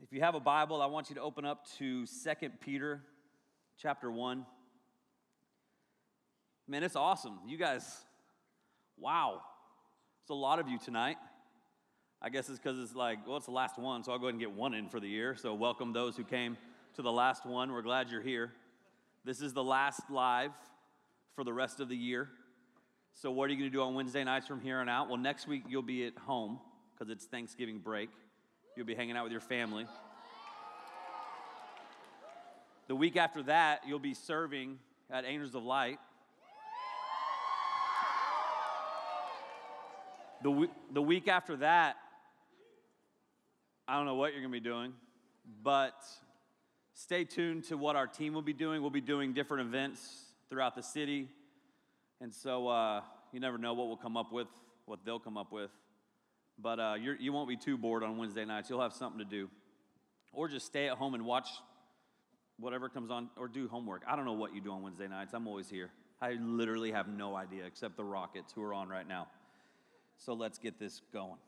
If you have a Bible, I want you to open up to 2 Peter chapter 1. Man, it's awesome. You guys, wow. It's a lot of you tonight. I guess it's because it's like, well, it's the last one, so I'll go ahead and get one in for the year. So, welcome those who came to the last one. We're glad you're here. This is the last live for the rest of the year. So, what are you going to do on Wednesday nights from here on out? Well, next week you'll be at home because it's Thanksgiving break. You'll be hanging out with your family. The week after that, you'll be serving at Angels of Light. The, week, the week after that, I don't know what you're going to be doing, but stay tuned to what our team will be doing. We'll be doing different events throughout the city. And so uh, you never know what we'll come up with, what they'll come up with. But uh, you will not be too bored on Wednesday nights. You'll have something to do. Or just stay at home and watch whatever comes on, or do homework. I don't know what you do on Wednesday nights. I'm always here. I literally have no idea except the Rockets who are on right now. So let's get this going.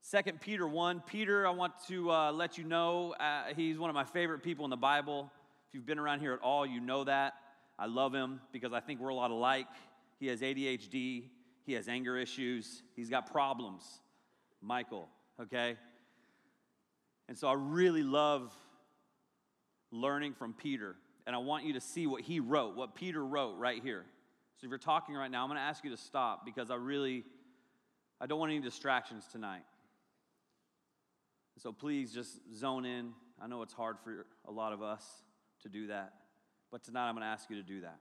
Second Peter 1. Peter, I want to uh, let you know uh, he's one of my favorite people in the Bible. If you've been around here at all, you know that. I love him because I think we're a lot alike. He has ADHD, he has anger issues, he's got problems. Michael, okay? And so I really love learning from Peter. And I want you to see what he wrote, what Peter wrote right here. So if you're talking right now, I'm going to ask you to stop because I really I don't want any distractions tonight. So please just zone in. I know it's hard for a lot of us to do that, but tonight I'm going to ask you to do that.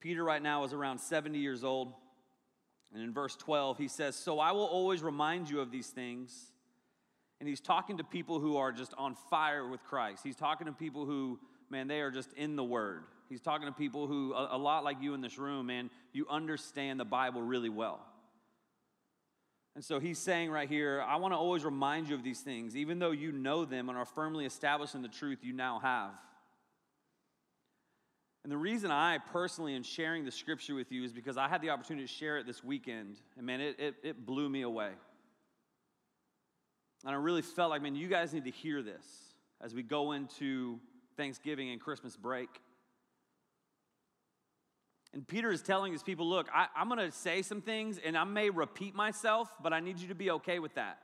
Peter, right now, is around 70 years old. And in verse 12, he says, So I will always remind you of these things. And he's talking to people who are just on fire with Christ. He's talking to people who, man, they are just in the Word. He's talking to people who, a, a lot like you in this room, man, you understand the Bible really well. And so he's saying right here, I want to always remind you of these things, even though you know them and are firmly established in the truth you now have. And the reason I personally am sharing the scripture with you is because I had the opportunity to share it this weekend, and man, it, it, it blew me away. And I really felt like, man, you guys need to hear this as we go into Thanksgiving and Christmas break. And Peter is telling his people, look, I, am going to say some things and I may repeat myself, but I need you to be okay with that.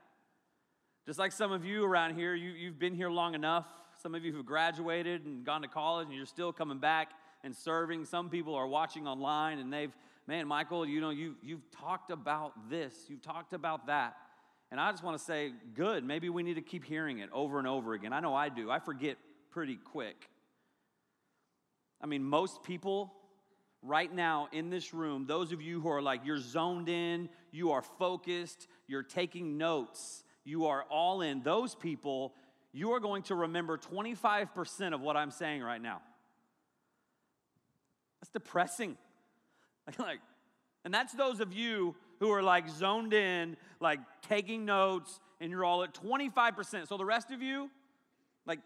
Just like some of you around here, you, you've been here long enough. Some of you have graduated and gone to college and you're still coming back and serving. Some people are watching online and they've, man, Michael, you know, you, you've talked about this, you've talked about that. And I just want to say, good, maybe we need to keep hearing it over and over again. I know I do. I forget pretty quick. I mean, most people right now in this room, those of you who are like, you're zoned in, you are focused, you're taking notes, you are all in, those people, you are going to remember 25% of what I'm saying right now. That's depressing. Like, and that's those of you who are like zoned in, like taking notes, and you're all at 25%. So the rest of you, like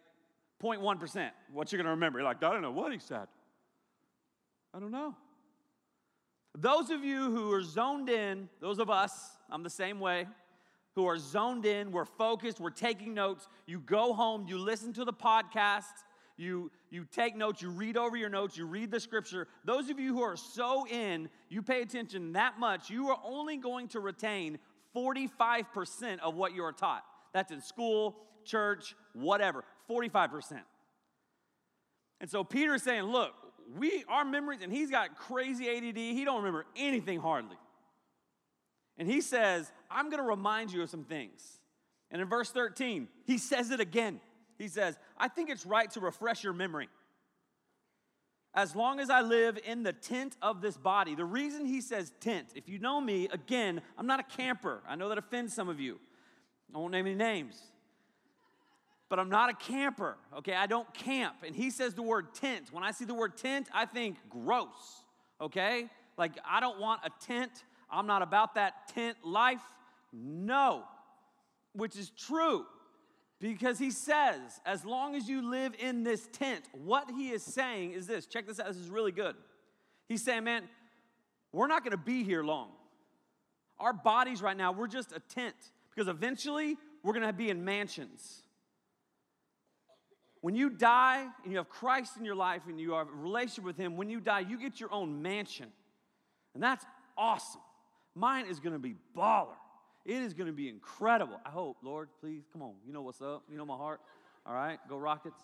0.1%, what you're gonna remember. You're like, I don't know what he said. I don't know. Those of you who are zoned in, those of us, I'm the same way, who are zoned in, we're focused, we're taking notes. You go home, you listen to the podcast, you, you take notes, you read over your notes, you read the scripture. Those of you who are so in, you pay attention that much, you are only going to retain 45% of what you are taught. That's in school, church, whatever, 45%. And so Peter's saying, look, we our memories, and he's got crazy ADD, he don't remember anything hardly. And he says, I'm gonna remind you of some things. And in verse 13, he says it again. He says, I think it's right to refresh your memory. As long as I live in the tent of this body. The reason he says tent, if you know me, again, I'm not a camper. I know that offends some of you. I won't name any names. But I'm not a camper, okay? I don't camp. And he says the word tent. When I see the word tent, I think gross, okay? Like, I don't want a tent. I'm not about that tent life. No, which is true. Because he says, as long as you live in this tent, what he is saying is this check this out, this is really good. He's saying, man, we're not gonna be here long. Our bodies right now, we're just a tent because eventually we're going to be in mansions. When you die and you have Christ in your life and you have a relationship with Him, when you die, you get your own mansion. And that's awesome. Mine is going to be baller. It is going to be incredible. I hope, Lord, please, come on. You know what's up. You know my heart. All right, go Rockets.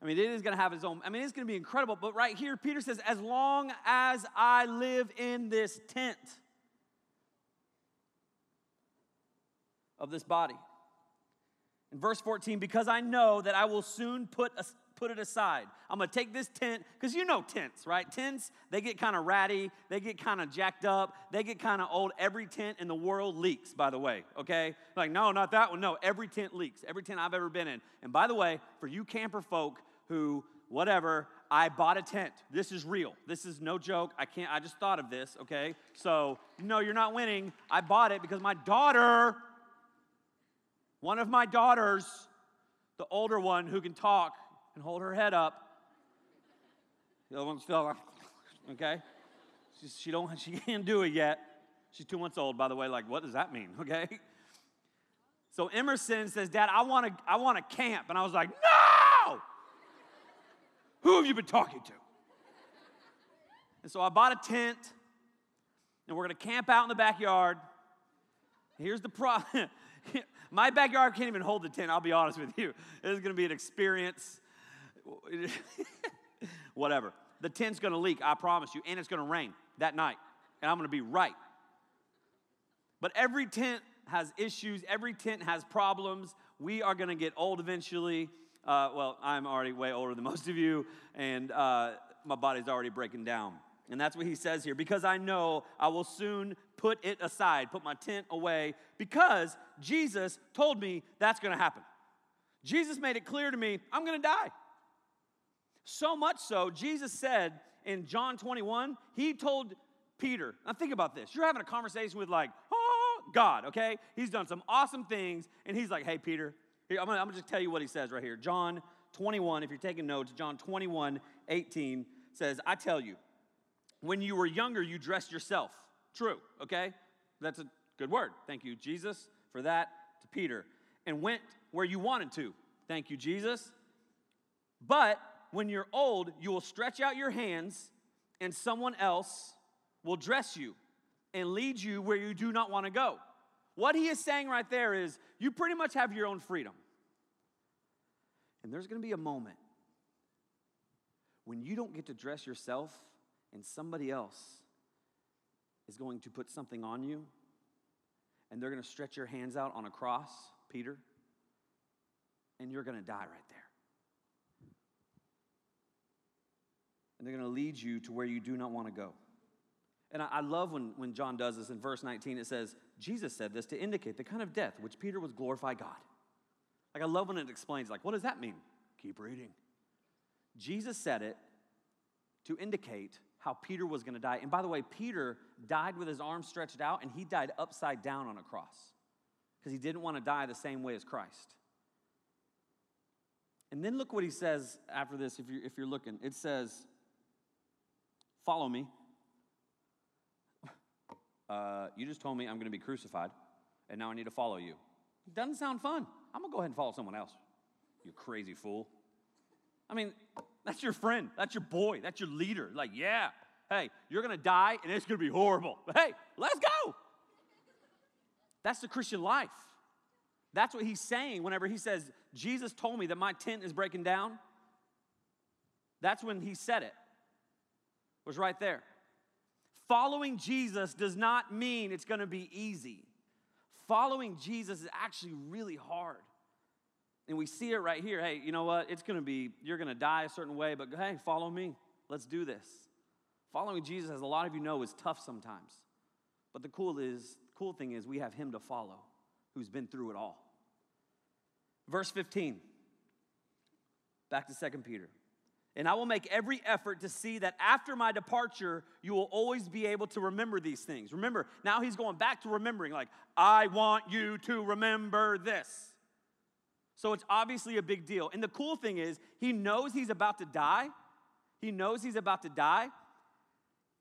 I mean, it is going to have its own, I mean, it's going to be incredible. But right here, Peter says, as long as I live in this tent of this body. In verse 14, because I know that I will soon put, a, put it aside. I'm gonna take this tent, because you know tents, right? Tents, they get kind of ratty, they get kind of jacked up, they get kind of old. Every tent in the world leaks, by the way, okay? Like, no, not that one. No, every tent leaks, every tent I've ever been in. And by the way, for you camper folk who, whatever, I bought a tent. This is real. This is no joke. I can't, I just thought of this, okay? So, no, you're not winning. I bought it because my daughter, one of my daughters, the older one who can talk and hold her head up, the other one's still, okay? She's, she don't, she can't do it yet. She's two months old, by the way. Like, what does that mean? Okay. So Emerson says, Dad, I want to, I want to camp, and I was like, No. Who have you been talking to? And so I bought a tent, and we're going to camp out in the backyard. Here's the problem. My backyard can't even hold the tent, I'll be honest with you. This is going to be an experience. Whatever. The tent's to leak, I promise you, and it's to rain that night, and I'm to be right. But every tent has issues, every tent has problems. We are to get old eventually. Uh, well, I'm already way older than most of you, and uh, my body's already breaking down. And that's what he says here because I know I will soon put it aside, put my tent away, because Jesus told me that's gonna happen. Jesus made it clear to me, I'm gonna die. So much so, Jesus said in John 21, he told Peter, now think about this. You're having a conversation with, like, oh, God, okay? He's done some awesome things, and he's like, hey, Peter, here, I'm gonna, I'm gonna just tell you what he says right here. John 21, if you're taking notes, John 21, 18 says, I tell you, when you were younger, you dressed yourself. True, okay? That's a good word. Thank you, Jesus, for that to Peter. And went where you wanted to. Thank you, Jesus. But when you're old, you will stretch out your hands, and someone else will dress you and lead you where you do not want to go. What he is saying right there is you pretty much have your own freedom. And there's going to be a moment when you don't get to dress yourself and somebody else is going to put something on you and they're going to stretch your hands out on a cross, Peter, and you're going to die right there. And they're going to lead you to where you do not want to go. And I, love when, when John does this in verse 19. It says, Jesus said this to indicate the kind of death which Peter was glorify God. Like, I love when it explains, like, what does that mean? Keep reading. Jesus said it to indicate how Peter was going to die. And by the way, Peter died with his arms stretched out, and he died upside down on a cross because he didn't want to die the same way as Christ. And then look what he says after this, if you're, if you're looking. It says, Follow me. Uh, you just told me I'm going to be crucified, and now I need to follow you. Doesn't sound fun. I'm going to go ahead and follow someone else. You crazy fool. I mean, that's your friend. That's your boy. That's your leader. Like, yeah, hey, you're going to die and it's going to be horrible. But hey, let's go. That's the Christian life. That's what he's saying whenever he says, Jesus told me that my tent is breaking down. That's when he said it. Was right there. Following Jesus does not mean it's going to be easy. Following Jesus is actually really hard. And we see it right here. Hey, you know what? It's going to be, you're going to die a certain way, but hey, follow me. Let's do this. Following Jesus, as a lot of you know, is tough sometimes. But the cool is, cool thing is we have him to follow who's been through it all. Verse 15. Back to Second Peter. And I will make every effort to see that after my departure, you will always be able to remember these things. Remember, now he's going back to remembering, like, I want you to remember this. So it's obviously a big deal. And the cool thing is, he knows he's about to die. He knows he's about to die.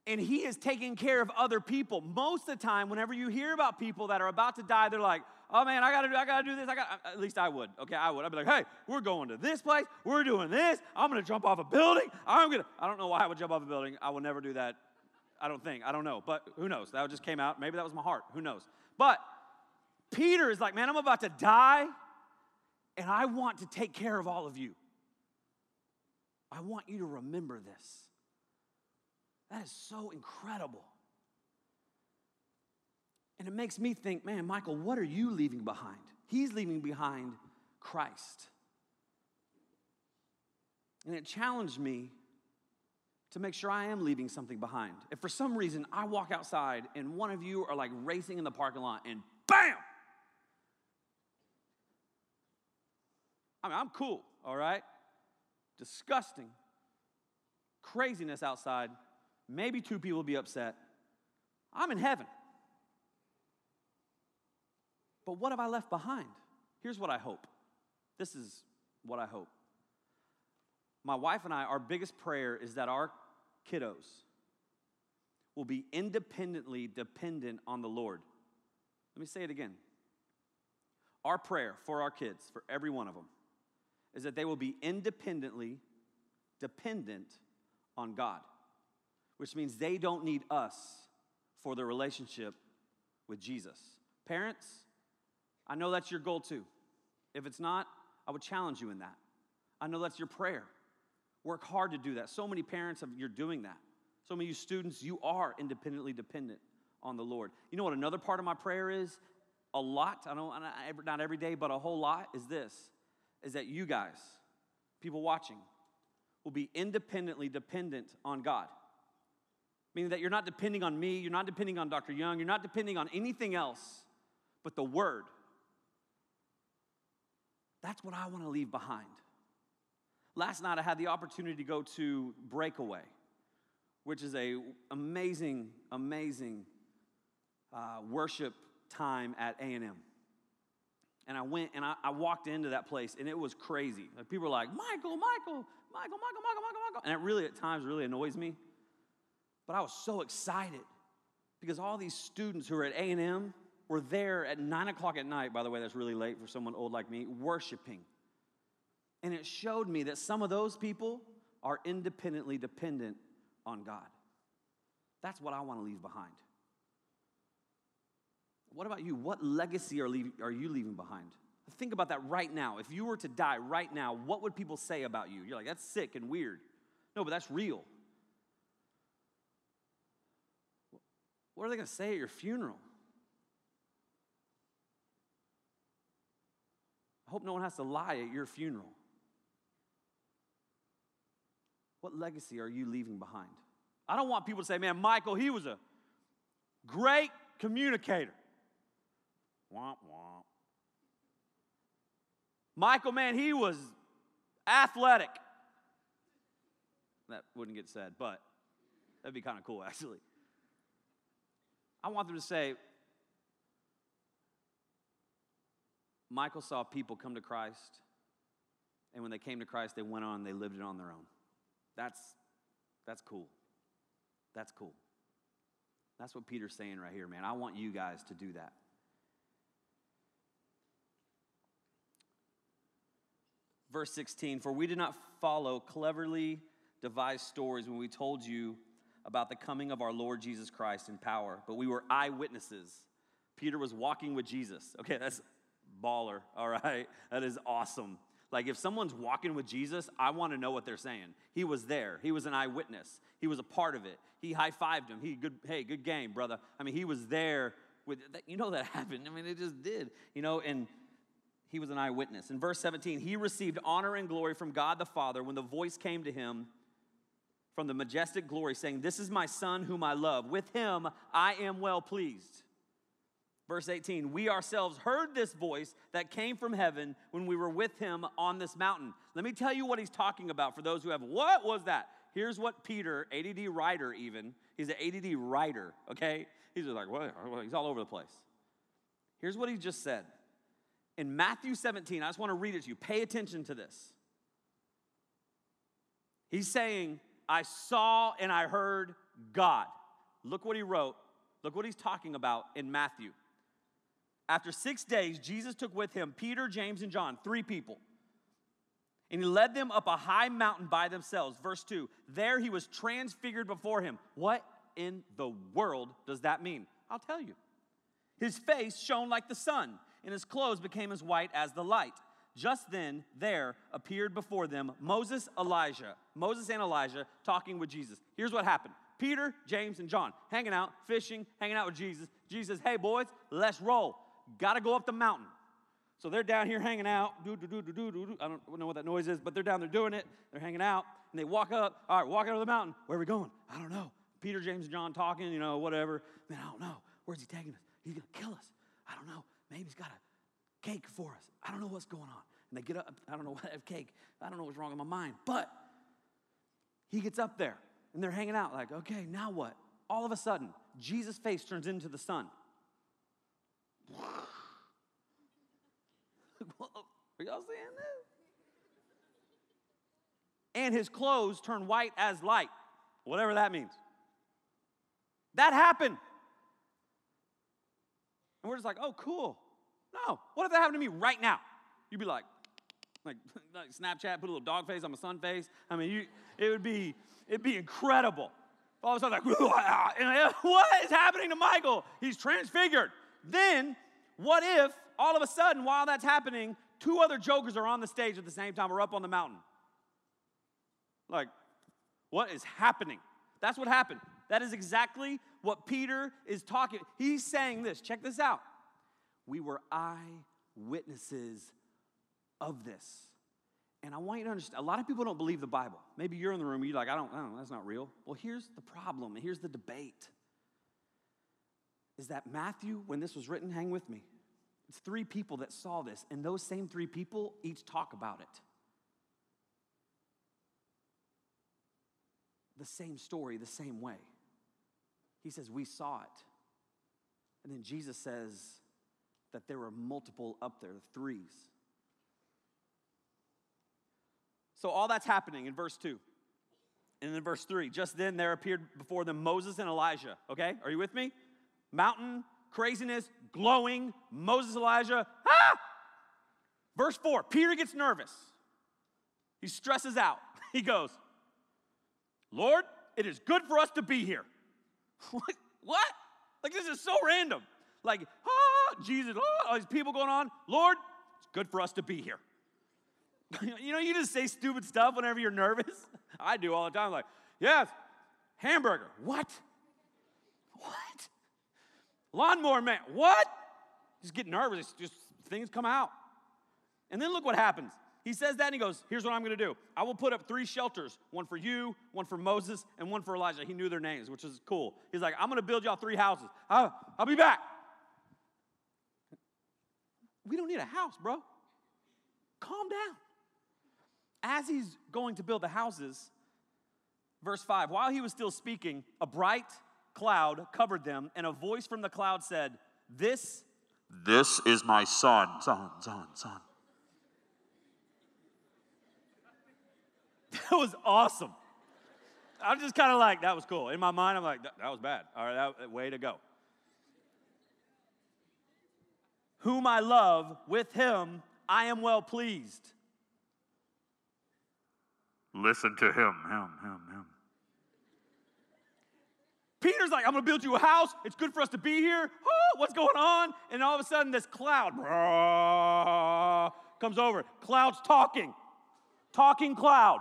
and he is taking care of other people. Most of the time, whenever you hear about people that are about to die, they're like, oh man, I gotta do, I gotta do this. I got at least I would. Okay, I would. I'd be like, hey, we're going to this place, we're doing this, I'm gonna jump off a building. I'm gonna, I don't know why I would jump off a building. I will never do that. I don't think. I don't know. But who knows? That just came out. Maybe that was my heart. Who knows? But Peter is like, man, I'm about to die, and I want to take care of all of you. I want you to remember this. That is so incredible. And it makes me think, man, Michael, what are you leaving behind? He's leaving behind Christ. And it challenged me to make sure I am leaving something behind. If for some reason I walk outside and one of you are like racing in the parking lot and bam! I mean, I'm cool, all right? Disgusting. Craziness outside. Maybe two people will be upset. I'm in heaven. But what have I left behind? Here's what I hope. This is what I hope. My wife and I, our biggest prayer is that our kiddos will be independently dependent on the Lord. Let me say it again. Our prayer for our kids, for every one of them, is that they will be independently dependent on God which means they don't need us for their relationship with Jesus. Parents, I know that's your goal too. If it's not, I would challenge you in that. I know that's your prayer. Work hard to do that. So many parents, of, you're doing that. So many you students, you are independently dependent on the Lord. You know what another part of my prayer is? A lot, I don't, not every day, but a whole lot is this, is that you guys, people watching, will be independently dependent on God meaning that you're not depending on me, you're not depending on Dr. Young, you're not depending on anything else but the Word. That's what I want to leave behind. Last night I had the opportunity to go to Breakaway, which is a amazing, amazing uh, worship time at A&M. And I went and I, I, walked into that place and it was crazy. Like people were like, Michael, Michael, Michael, Michael, Michael, Michael, Michael. And it really at times really annoys me but I was so excited because all these students who are at A&M were there at 9 o'clock at night, by the way, that's really late for someone old like me, worshiping. And it showed me that some of those people are independently dependent on God. That's what I want to leave behind. What about you? What legacy are, leave, are you leaving behind? Think about that right now. If you were to die right now, what would people say about you? You're like, that's sick and weird. No, but that's real. What are they going to say at your funeral? I hope no one has to lie at your funeral. What legacy are you leaving behind? I don't want people to say, man, Michael, he was a great communicator. Womp womp. Michael, man, he was athletic. That wouldn't get said, but that'd be kind of cool, actually. I want them to say, Michael saw people come to Christ, and when they came to Christ, they went on, they lived it on their own. That's, that's cool. That's cool. That's what Peter's saying right here, man. I want you guys to do that. Verse 16 For we did not follow cleverly devised stories when we told you about the coming of our Lord Jesus Christ in power, but we were eyewitnesses. Peter was walking with Jesus. Okay, that's baller, all right? That is awesome. Like, if someone's walking with Jesus, I want to know what they're saying. He was there, he was an eyewitness, he was a part of it. He high fived him. He, good, hey, good game, brother. I mean, he was there with, you know, that happened. I mean, it just did, you know, and he was an eyewitness. In verse 17, he received honor and glory from God the Father when the voice came to him from the majestic glory, saying, This is my son whom I love. With him I am well pleased. Verse 18, we ourselves heard this voice that came from heaven when we were with him on this mountain. Let me tell you what he's talking about for those who have, what was that? Here's what Peter, ADD writer even, he's an ADD writer, okay? He's just like, what? He's all over the place. Here's what he just said. In Matthew 17, I just want to read it to you. Pay attention to this. He's saying, I saw and I heard God. look what he wrote. Look what he's talking about in Matthew. After six days, Jesus took with him Peter, James, and John, three people. And he led them up a high mountain by themselves. Verse 2 There he was transfigured before him. What in the world does that mean? I'll tell you. His face shone like the sun, and his clothes became as white as the light. Just then, there appeared before them Moses, Elijah, Moses and Elijah talking with Jesus. Here's what happened Peter, James, and John hanging out, fishing, hanging out with Jesus. Jesus Hey, boys, let's roll. Gotta go up the mountain. So they're down here hanging out. Do, do, do, do, do, do. I don't know what that noise is, but they're down there doing it. They're hanging out, and they walk up. All right, walk out of the mountain. Where are we going? I don't know. Peter, James, and John talking, you know, whatever. Man, I don't know. Where's he taking us? He's going to kill us. I don't know. Maybe he's got a cake for us. I don't know what's going on. And they get up. I don't know what I have cake. I don't know what's wrong in my mind. But he gets up there, and they're hanging out like, okay, now what? All of a sudden, Jesus' face turns into the sun. Are y'all seeing this? And his clothes turn white as light, whatever that means. That happened. And we're just like, oh, cool. No. What if that happened to me right now? You'd be like, like, like Snapchat, put a little dog face on my sun face. I mean, you, it would be, it'd be incredible. All of a sudden, like, what is happening to Michael? He's transfigured. Then, what if all of a sudden, while that's happening, two other jokers are on the stage at the same time or up on the mountain? Like, what is happening? That's what happened. That is exactly what Peter is talking. He's saying this. Check this out. We were eyewitnesses of this. And I want you to understand, a lot of people don't believe the Bible. Maybe you're in the room, you're like, I don't, I don't, that's not real. Well, here's the problem, and here's the debate. Is that Matthew, when this was written, hang with me, it's three people that saw this, and those same three people each talk about it. The same story, the same way. He says, We saw it. And then Jesus says that there were multiple up there, the threes. So all that's happening in verse 2. And in verse 3, just then there appeared before them Moses and Elijah. Okay? Are you with me? Mountain, craziness, glowing, Moses, Elijah. Ah! Verse 4, Peter gets nervous. He stresses out. He goes, Lord, it is good for us to be here. what? Like, this is so random. Like, ah, Jesus, ah, all these people going on. Lord, it's good for us to be here. you know, you just say stupid stuff whenever you're nervous. I do all the time. Like, yes, hamburger. What? Lawnmower man. What? Just get nervous. Just things come out. And then look what happens. He says that and he goes, Here's what I'm going to do. I will put up three shelters one for you, one for Moses, and one for Elijah. He knew their names, which is cool. He's like, I'm going to build y'all three houses. I'll, I'll be back. We don't need a house, bro. Calm down. As he's going to build the houses, verse 5 while he was still speaking, a bright cloud covered them, and a voice from the cloud said, This, this is my son, son, son, son. That was awesome. I'm just kind of like, that was cool. In my mind, I'm like, that, that was bad. All right, that, way to go. Whom I love, with him I am well pleased. Listen to him, him, him, him. Peter's like, I'm gonna build you a house. It's good for us to be here. Oh, what's going on? And all of a sudden, this cloud comes over. Cloud's talking. Talking cloud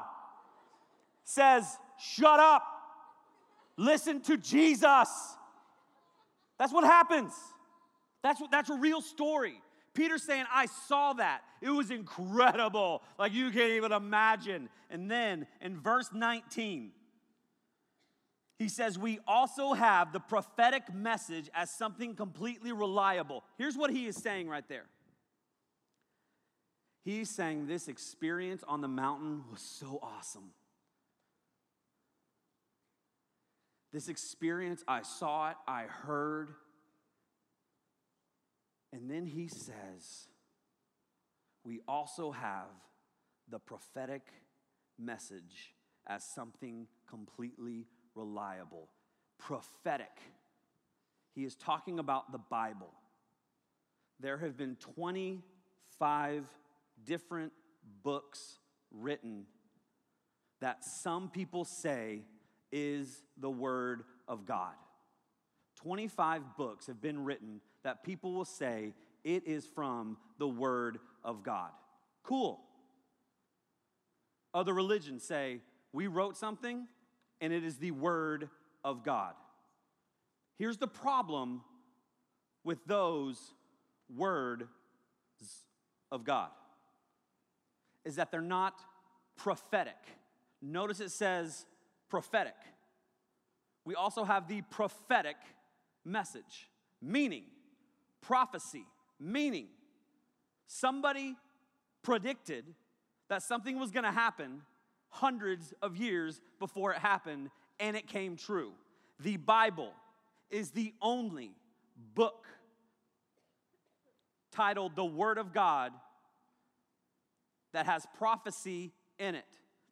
says, Shut up. Listen to Jesus. That's what happens. That's, what, that's a real story. Peter's saying, I saw that. It was incredible. Like you can't even imagine. And then in verse 19, he says, We also have the prophetic message as something completely reliable. Here's what he is saying right there. He's saying this experience on the mountain was so awesome. This experience, I saw it, I heard. And then he says, we also have the prophetic message as something completely reliable. prophetic. He is talking about the Bible. There have been 25 different books written that some people say is the Word of God. 25 books have been written that people will say it is from the Word of God. Cool. Other religions say we wrote something and it is the Word of God. Here's the problem with those words of God is that they're not prophetic. Notice it says prophetic. We also have the prophetic message, meaning prophecy, meaning somebody predicted that something was going to happen hundreds of years before it happened and it came true. The Bible is the only book titled The Word of God that has prophecy in it.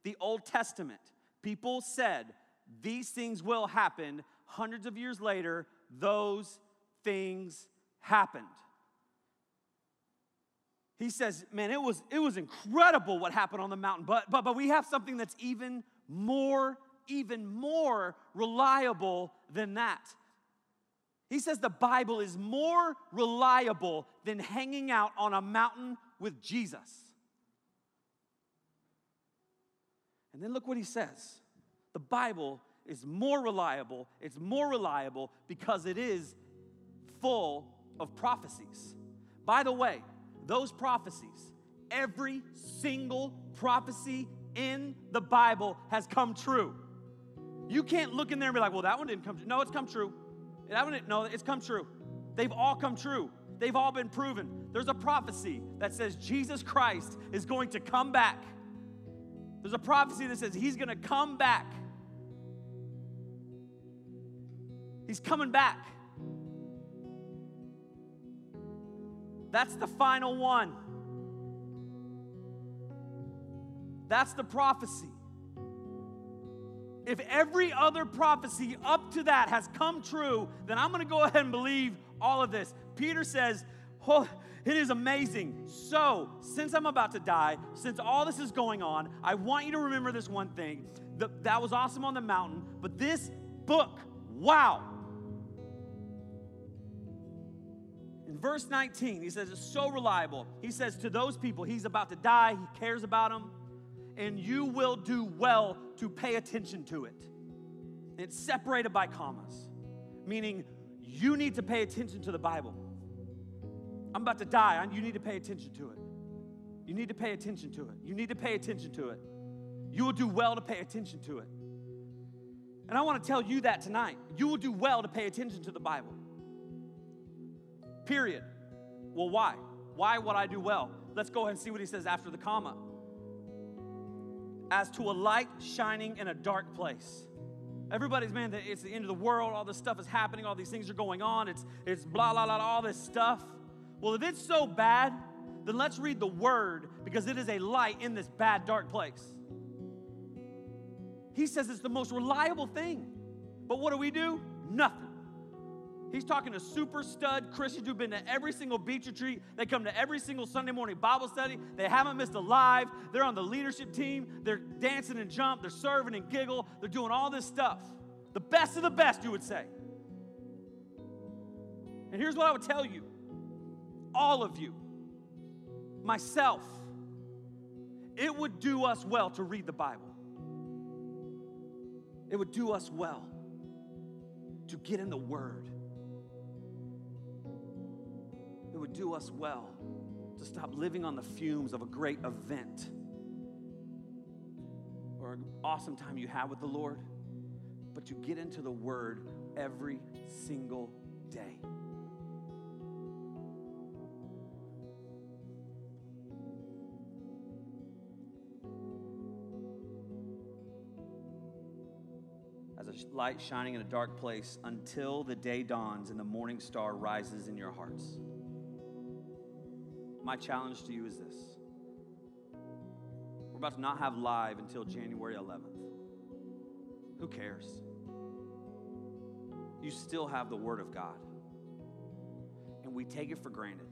The Old Testament, people said these things will happen. Hundreds of years later, those things happened. He says, man, it was, it was incredible what happened on the mountain, but, but, but we have something that's even more, even more reliable than that. He says the Bible is more reliable than hanging out on a mountain with Jesus. And then look what he says the Bible is more reliable. It's more reliable because it is full of prophecies. By the way, those prophecies, every single prophecy in the Bible has come true. You can't look in there and be like, well, that one didn't come true. No, it's come true. That one didn't, no, it's come true. They've all come true. They've all been proven. There's a prophecy that says Jesus Christ is going to come back. There's a prophecy that says he's going to come back. He's coming back. That's the final one. That's the prophecy. If every other prophecy up to that has come true, then I'm going to go ahead and believe all of this. Peter says, oh, it is amazing. So, since I'm about to die, since all this is going on, I want you to remember this one thing. The, that was awesome on the mountain, but this book, wow, In verse 19, he says it's so reliable. He says to those people, he's about to die, he cares about them, and you will do well to pay attention to it. It's separated by commas, meaning you need to pay attention to the Bible. I'm about to die, you need to pay attention to it. You need to pay attention to it. You need to pay attention to it. You will do well to pay attention to it. And I want to tell you that tonight. You will do well to pay attention to the Bible. Period. Well, why? Why would I do well? Let's go ahead and see what he says after the comma. As to a light shining in a dark place. Everybody's, man, it's the end of the world. All this stuff is happening. All these things are going on. It's, it's blah, blah, blah, all this stuff. Well, if it's so bad, then let's read the word because it is a light in this bad, dark place. He says it's the most reliable thing. But what do we do? Nothing. He's talking to super stud Christians who've been to every single beach retreat. They come to every single Sunday morning Bible study. They haven't missed a live. They're on the leadership team. They're dancing and jump. They're serving and giggle. They're doing all this stuff. The best of the best, you would say. And here's what I would tell you all of you, myself, it would do us well to read the Bible. It would do us well to get in the Word would do us well to stop living on the fumes of a great event or an awesome time you have with the Lord, but to get into the Word every single day. As a light shining in a dark place until the day dawns and the morning star rises in your hearts. My challenge to you is this we're about to not have live until January 11th. Who cares? you still have the Word of God. And we take it for granted.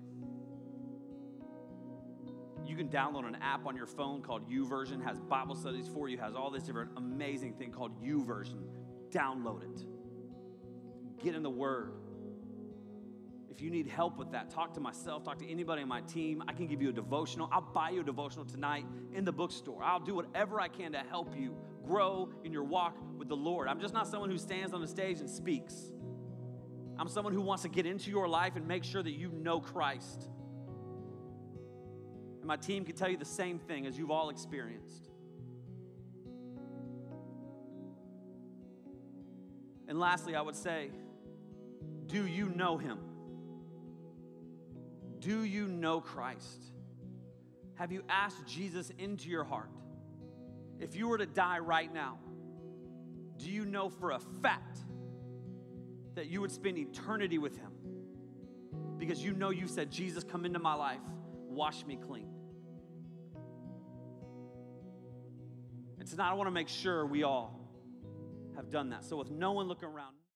You can download an app on your phone called YouVersion, has Bible studies for you, has all this different amazing thing called YouVersion. Download it. Get in the Word. If you need help with that, talk to myself, talk to anybody on my team. I can give you a devotional. I'll buy you a devotional tonight in the bookstore. I'll do whatever I can to help you grow in your walk with the Lord. I'm just not someone who stands on the stage and speaks. I'm someone who wants to get into your life and make sure that you know Christ. And my team can tell you the same thing as you've all experienced. And lastly, I would say, do you know him? Do you know Christ? Have you asked Jesus into your heart? If you were to die right now, do you know for a fact that you would spend eternity with him? Because you know you said, Jesus, come into my life, wash me clean. And tonight I want to make sure we all have done that. So, with no one looking around,